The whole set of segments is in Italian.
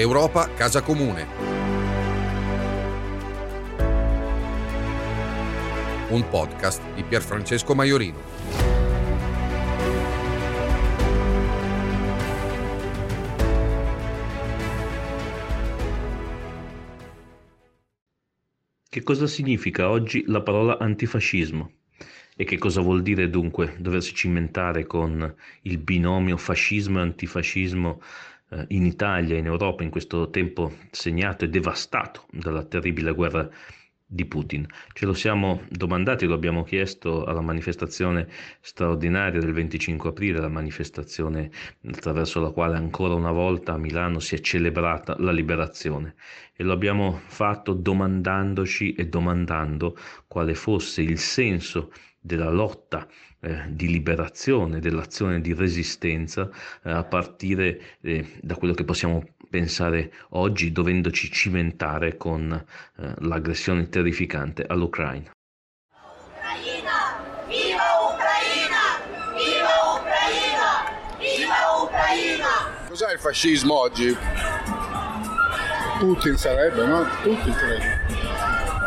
Europa Casa Comune. Un podcast di Pierfrancesco Maiorino. Che cosa significa oggi la parola antifascismo? E che cosa vuol dire dunque doversi cimentare con il binomio fascismo e antifascismo in Italia, in Europa, in questo tempo segnato e devastato dalla terribile guerra di Putin. Ce lo siamo domandati, lo abbiamo chiesto alla manifestazione straordinaria del 25 aprile, la manifestazione attraverso la quale ancora una volta a Milano si è celebrata la liberazione e lo abbiamo fatto domandandoci e domandando quale fosse il senso della lotta eh, di liberazione, dell'azione di resistenza eh, a partire eh, da quello che possiamo pensare oggi dovendoci cimentare con eh, l'aggressione terrificante all'Ucraina. Ucraina! Viva Ucraina! Viva Ucraina! Viva Ucraina! Cos'è il fascismo oggi? Putin sarebbe, no? Putin credo.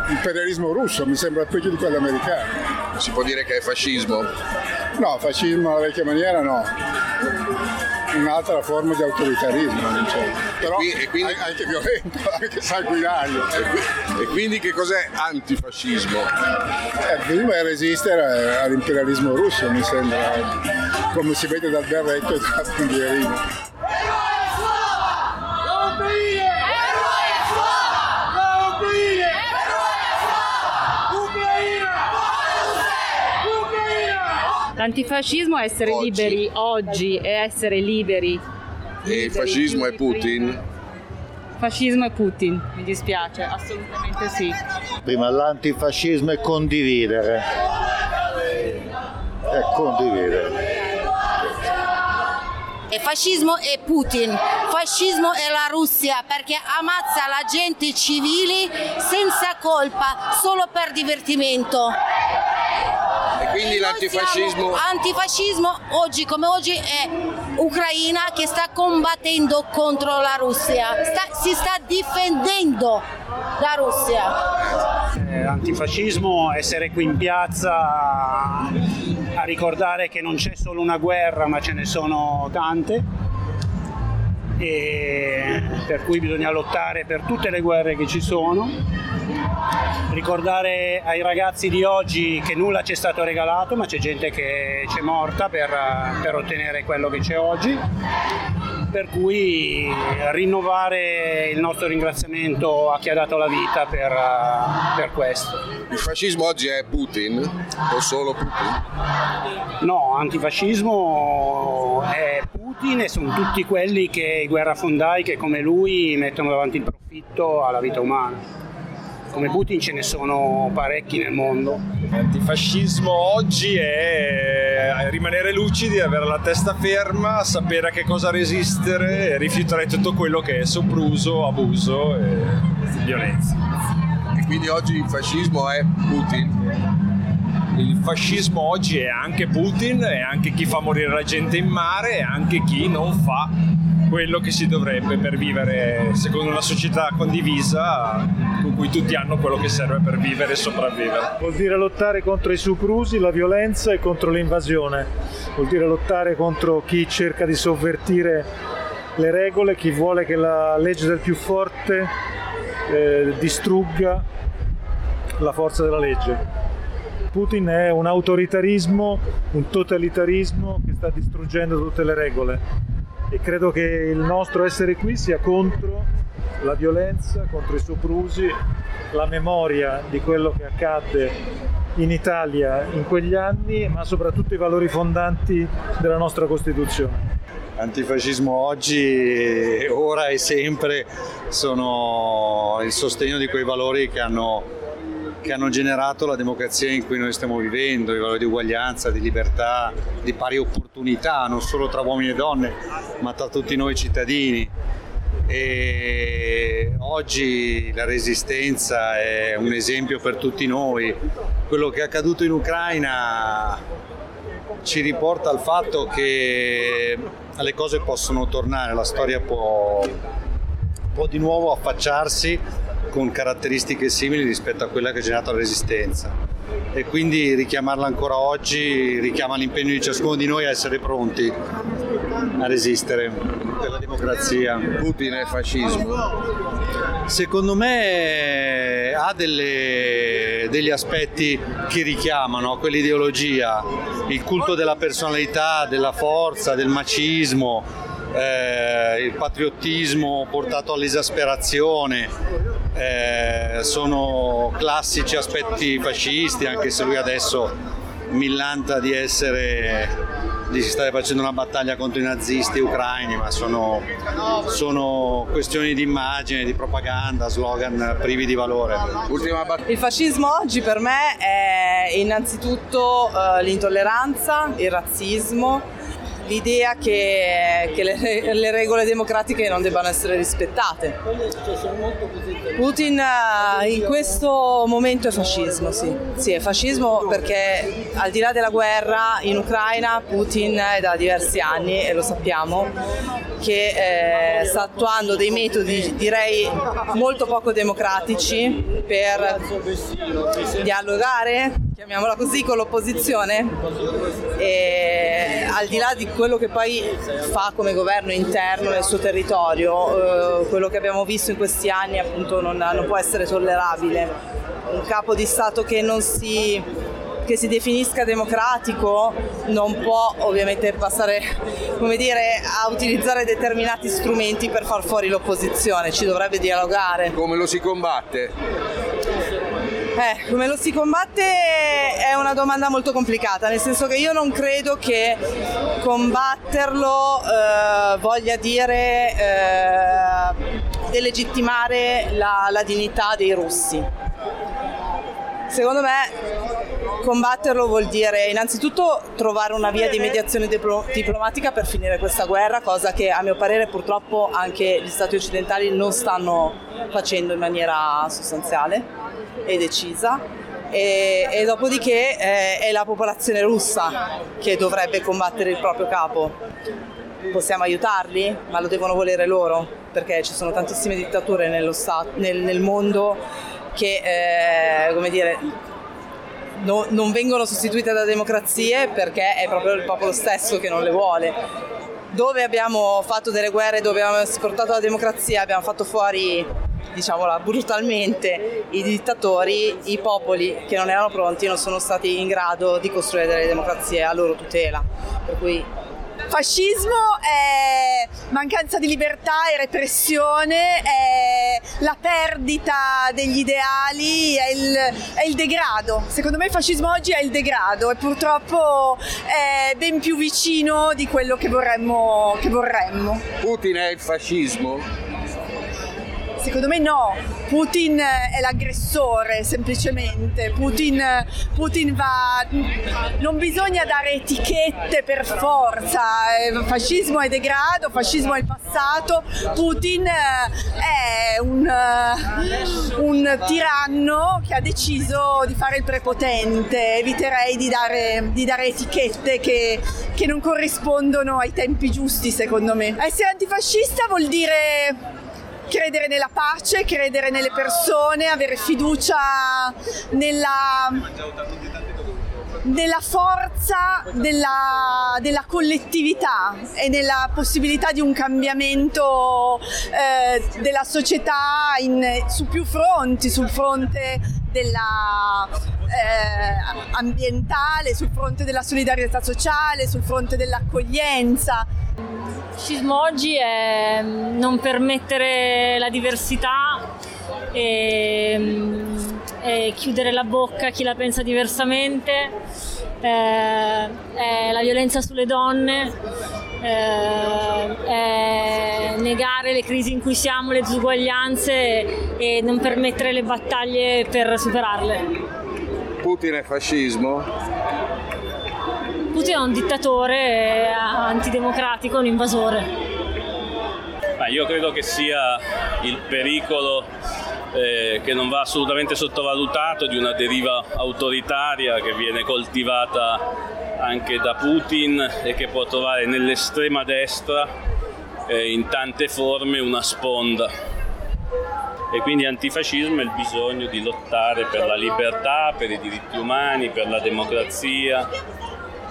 Imperialismo russo mi sembra peggio di quello americano. Si può dire che è fascismo? No, fascismo alla vecchia maniera no. Un'altra forma di autoritarismo, diciamo. però e quindi- anche violento, anche sanguinario. E, qui- quindi che cos'è antifascismo? Eh, Il film è resistere all'imperialismo russo, mi sembra, come si vede dal berretto e dalla bandierina. L'antifascismo è essere Oggi. liberi oggi, è essere liberi. E il fascismo è. Putin? Fascismo è Putin, mi dispiace, assolutamente sì. Prima l'antifascismo è condividere. È condividere. E fascismo è Putin, fascismo è la Russia perché ammazza la gente civili senza colpa, solo per divertimento. Quindi l'antifascismo... Antifascismo oggi come oggi è Ucraina che sta combattendo contro la Russia, sta- si sta difendendo da Russia. Eh, antifascismo, essere qui in piazza a ricordare che non c'è solo una guerra ma ce ne sono tante per cui bisogna lottare per tutte le guerre che ci sono, ricordare ai ragazzi di oggi che nulla ci è stato regalato ma c'è gente che c'è morta per, per ottenere quello che c'è oggi per cui rinnovare il nostro ringraziamento a chi ha dato la vita per, eh, per questo. Il fascismo oggi è Putin? O solo Putin? No, antifascismo è Putin e sono tutti quelli che i guerrafondai che come lui mettono davanti il profitto alla vita umana. Come Putin ce ne sono parecchi nel mondo. L'antifascismo oggi è rimanere lucidi, avere la testa ferma, sapere a che cosa resistere e rifiutare tutto quello che è sopruso, abuso e violenza. E quindi oggi il fascismo è Putin? Il fascismo oggi è anche Putin, è anche chi fa morire la gente in mare, è anche chi non fa quello che si dovrebbe per vivere secondo una società condivisa con cui tutti hanno quello che serve per vivere e sopravvivere. Vuol dire lottare contro i soprusi, la violenza e contro l'invasione. Vuol dire lottare contro chi cerca di sovvertire le regole, chi vuole che la legge del più forte eh, distrugga la forza della legge. Putin è un autoritarismo, un totalitarismo che sta distruggendo tutte le regole e credo che il nostro essere qui sia contro la violenza, contro i soprusi, la memoria di quello che accadde in Italia in quegli anni, ma soprattutto i valori fondanti della nostra Costituzione. L'antifascismo oggi, ora e sempre, sono il sostegno di quei valori che hanno, che hanno generato la democrazia in cui noi stiamo vivendo, i valori di uguaglianza, di libertà, di pari opportunità, non solo tra uomini e donne, ma tra tutti noi cittadini. E oggi la resistenza è un esempio per tutti noi. Quello che è accaduto in Ucraina ci riporta al fatto che le cose possono tornare, la storia può, può di nuovo affacciarsi con caratteristiche simili rispetto a quella che ha generato la resistenza e quindi richiamarla ancora oggi richiama l'impegno di ciascuno di noi a essere pronti a resistere per la democrazia. Putin è fascismo? Secondo me ha delle, degli aspetti che richiamano quell'ideologia, il culto della personalità, della forza, del macismo, eh, il patriottismo portato all'esasperazione, eh, sono classici aspetti fascisti, anche se lui adesso millanta di essere di stare facendo una battaglia contro i nazisti ucraini, ma sono, sono questioni di immagine, di propaganda, slogan privi di valore. Il fascismo oggi per me è innanzitutto uh, l'intolleranza, il razzismo, l'idea che, che le, le, regole democratiche non debbano essere rispettate. Putin eh, in questo momento è fascismo, sì. sì, è fascismo perché al di là della guerra in Ucraina Putin è da diversi anni, e lo sappiamo, che eh, sta attuando dei metodi direi molto poco democratici per dialogare, chiamiamola così, con l'opposizione. E al di là di quello che poi fa come governo interno nel suo territorio, eh, quello che abbiamo visto in questi anni appunto non, non può essere tollerabile. Un capo di Stato che non si che si definisca democratico non può ovviamente passare dire, a utilizzare determinati strumenti per far fuori l'opposizione, ci dovrebbe dialogare. Come lo si combatte? Eh, come lo si combatte è una domanda molto complicata, nel senso che io non credo che combatterlo eh, voglia dire eh, delegittimare la, la dignità dei russi. Secondo me combatterlo vuol dire innanzitutto trovare una via di mediazione diplo- diplomatica per finire questa guerra, cosa che a mio parere purtroppo anche gli stati occidentali non stanno facendo in maniera sostanziale e decisa. E, e dopodiché eh, è la popolazione russa che dovrebbe combattere il proprio capo. Possiamo aiutarli, ma lo devono volere loro, perché ci sono tantissime dittature stato, nel, nel, mondo che, eh, come dire, no, non vengono sostituite da democrazie perché è proprio il popolo stesso che non le vuole. Dove abbiamo fatto delle guerre, dove abbiamo esportato la democrazia, abbiamo fatto fuori diciamola brutalmente, i dittatori, i popoli che non erano pronti non sono stati in grado di costruire delle democrazie a loro tutela. Per cui Fascismo è mancanza di libertà, è repressione, è la perdita degli ideali, è il, è il, degrado. Secondo me il fascismo oggi è il degrado e purtroppo è ben più vicino di quello che vorremmo. Che vorremmo. Putin è il fascismo? Secondo me no, Putin è l'aggressore semplicemente, Putin, Putin va... non bisogna dare etichette per forza, eh, fascismo è degrado, fascismo è il passato, Putin è un, un tiranno che ha deciso di fare il prepotente, eviterei di dare, di dare etichette che, che non corrispondono ai tempi giusti secondo me. Essere antifascista vuol dire credere nella pace, credere nelle persone, avere fiducia nella, nella forza della, della, collettività e nella possibilità di un cambiamento eh, della società in, su più fronti, sul fronte della, eh, ambientale, sul fronte della solidarietà sociale, sul fronte dell'accoglienza. Il fascismo oggi è mm, non permettere la diversità e, mm, e chiudere la bocca a chi la pensa diversamente, eh, è la violenza sulle donne, eh, è negare le crisi in cui siamo, le disuguaglianze e non permettere le battaglie per superarle. Putin è fascismo? Putin è un dittatore antidemocratico, un invasore. Ah, io credo che sia il pericolo eh, che non va assolutamente sottovalutato di una deriva autoritaria che viene coltivata anche da Putin e che può trovare nell'estrema destra eh, in tante forme una sponda. E quindi antifascismo è il bisogno di lottare per la libertà, per i diritti umani, per la democrazia,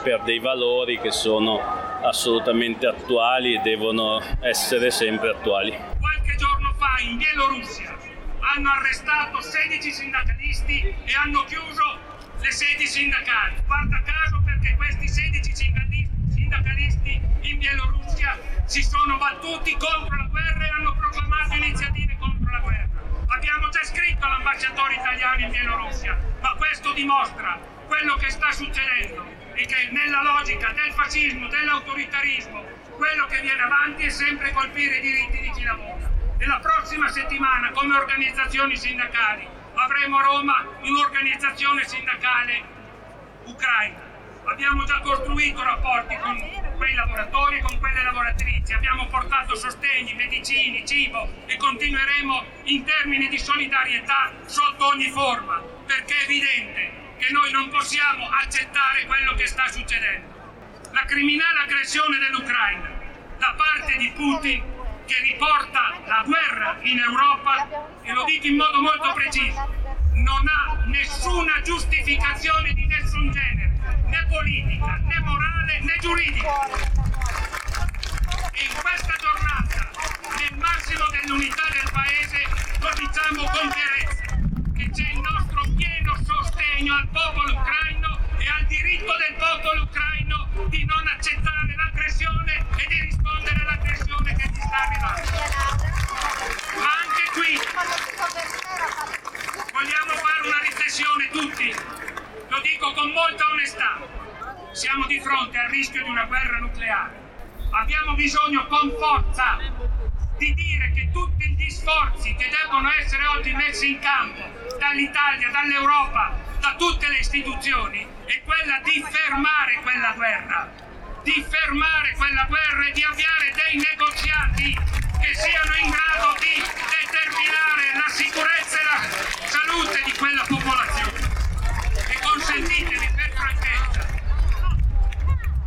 per dei valori che sono assolutamente attuali e devono essere sempre attuali. Qualche giorno fa in Bielorussia hanno arrestato 16 sindacalisti e hanno chiuso le sedi sindacali. Guarda caso perché questi 16 sindacalisti in Bielorussia si sono battuti contro la guerra e hanno proclamato iniziative contro la guerra. Abbiamo già scritto all'ambasciatore italiano in Bielorussia, ma questo dimostra quello che sta succedendo e che nella logica del fascismo, dell'autoritarismo, quello che viene avanti è sempre colpire i diritti di chi lavora. E la prossima settimana, come organizzazioni sindacali, avremo a Roma un'organizzazione sindacale ucraina. Abbiamo già costruito rapporti con quei lavoratori e con quelle lavoratrici, abbiamo portato sostegni, medicini, cibo e continueremo in termini di solidarietà sotto ogni forma, perché è evidente che noi non possiamo accettare quello che sta succedendo. La criminale aggressione dell'Ucraina da parte di Putin che riporta la guerra in Europa, e lo dico in modo molto preciso, non ha nessuna giustificazione di nessun genere, né politica, né morale, né giuridica. In questa giornata, nel massimo dell'unità del Paese, lo diciamo con chiarezza, che c'è il nostro pieno sostegno al popolo ucraino e al diritto del popolo ucraino di non accettare l'aggressione e di rispondere all'aggressione che gli sta arrivando. Ma anche qui vogliamo fare una riflessione tutti, lo dico con molta onestà, siamo di fronte al rischio di una guerra nucleare, abbiamo bisogno con forza di dire che tutti gli sforzi che devono essere oggi messi in campo dall'Italia, dall'Europa, da tutte le istituzioni è quella di fermare quella guerra, di fermare quella guerra e di avviare dei negoziati che siano in grado di determinare la sicurezza e la salute di quella popolazione. E consentitemi per franchezza,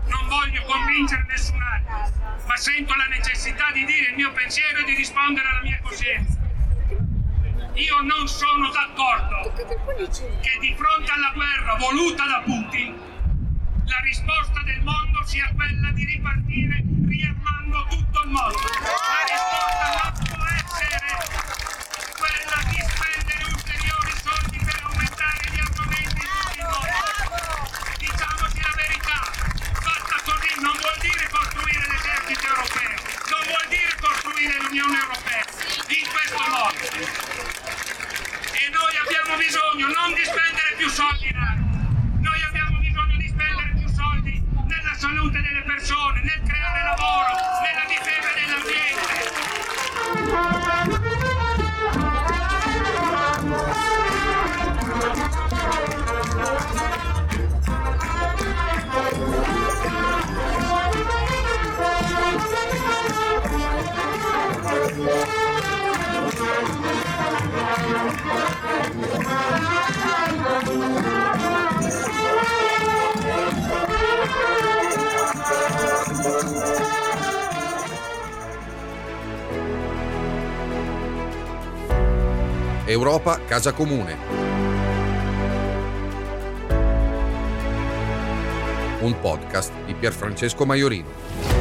non voglio convincere nessun altro, ma sento la necessità di dire il mio pensiero e di rispondere alla mia coscienza. Io non sono d'accordo che di fronte alla guerra voluta da Putin la risposta del mondo sia quella di ripartire riarmando tutto il mondo. La risposta non può essere quella di spendere ulteriori soldi per aumentare gli armamenti in tutto il mondo. Diciamoci la verità, fatta così non vuol dire costruire l'esercito europeo, non vuol dire costruire l'Unione Europea in questo modo. E noi abbiamo bisogno non di spendere più soldi in armi, noi abbiamo bisogno di spendere più soldi nella salute delle persone, nel creare lavoro, nella difesa Europa Casa Comune. Un podcast di Pierfrancesco Maiorino.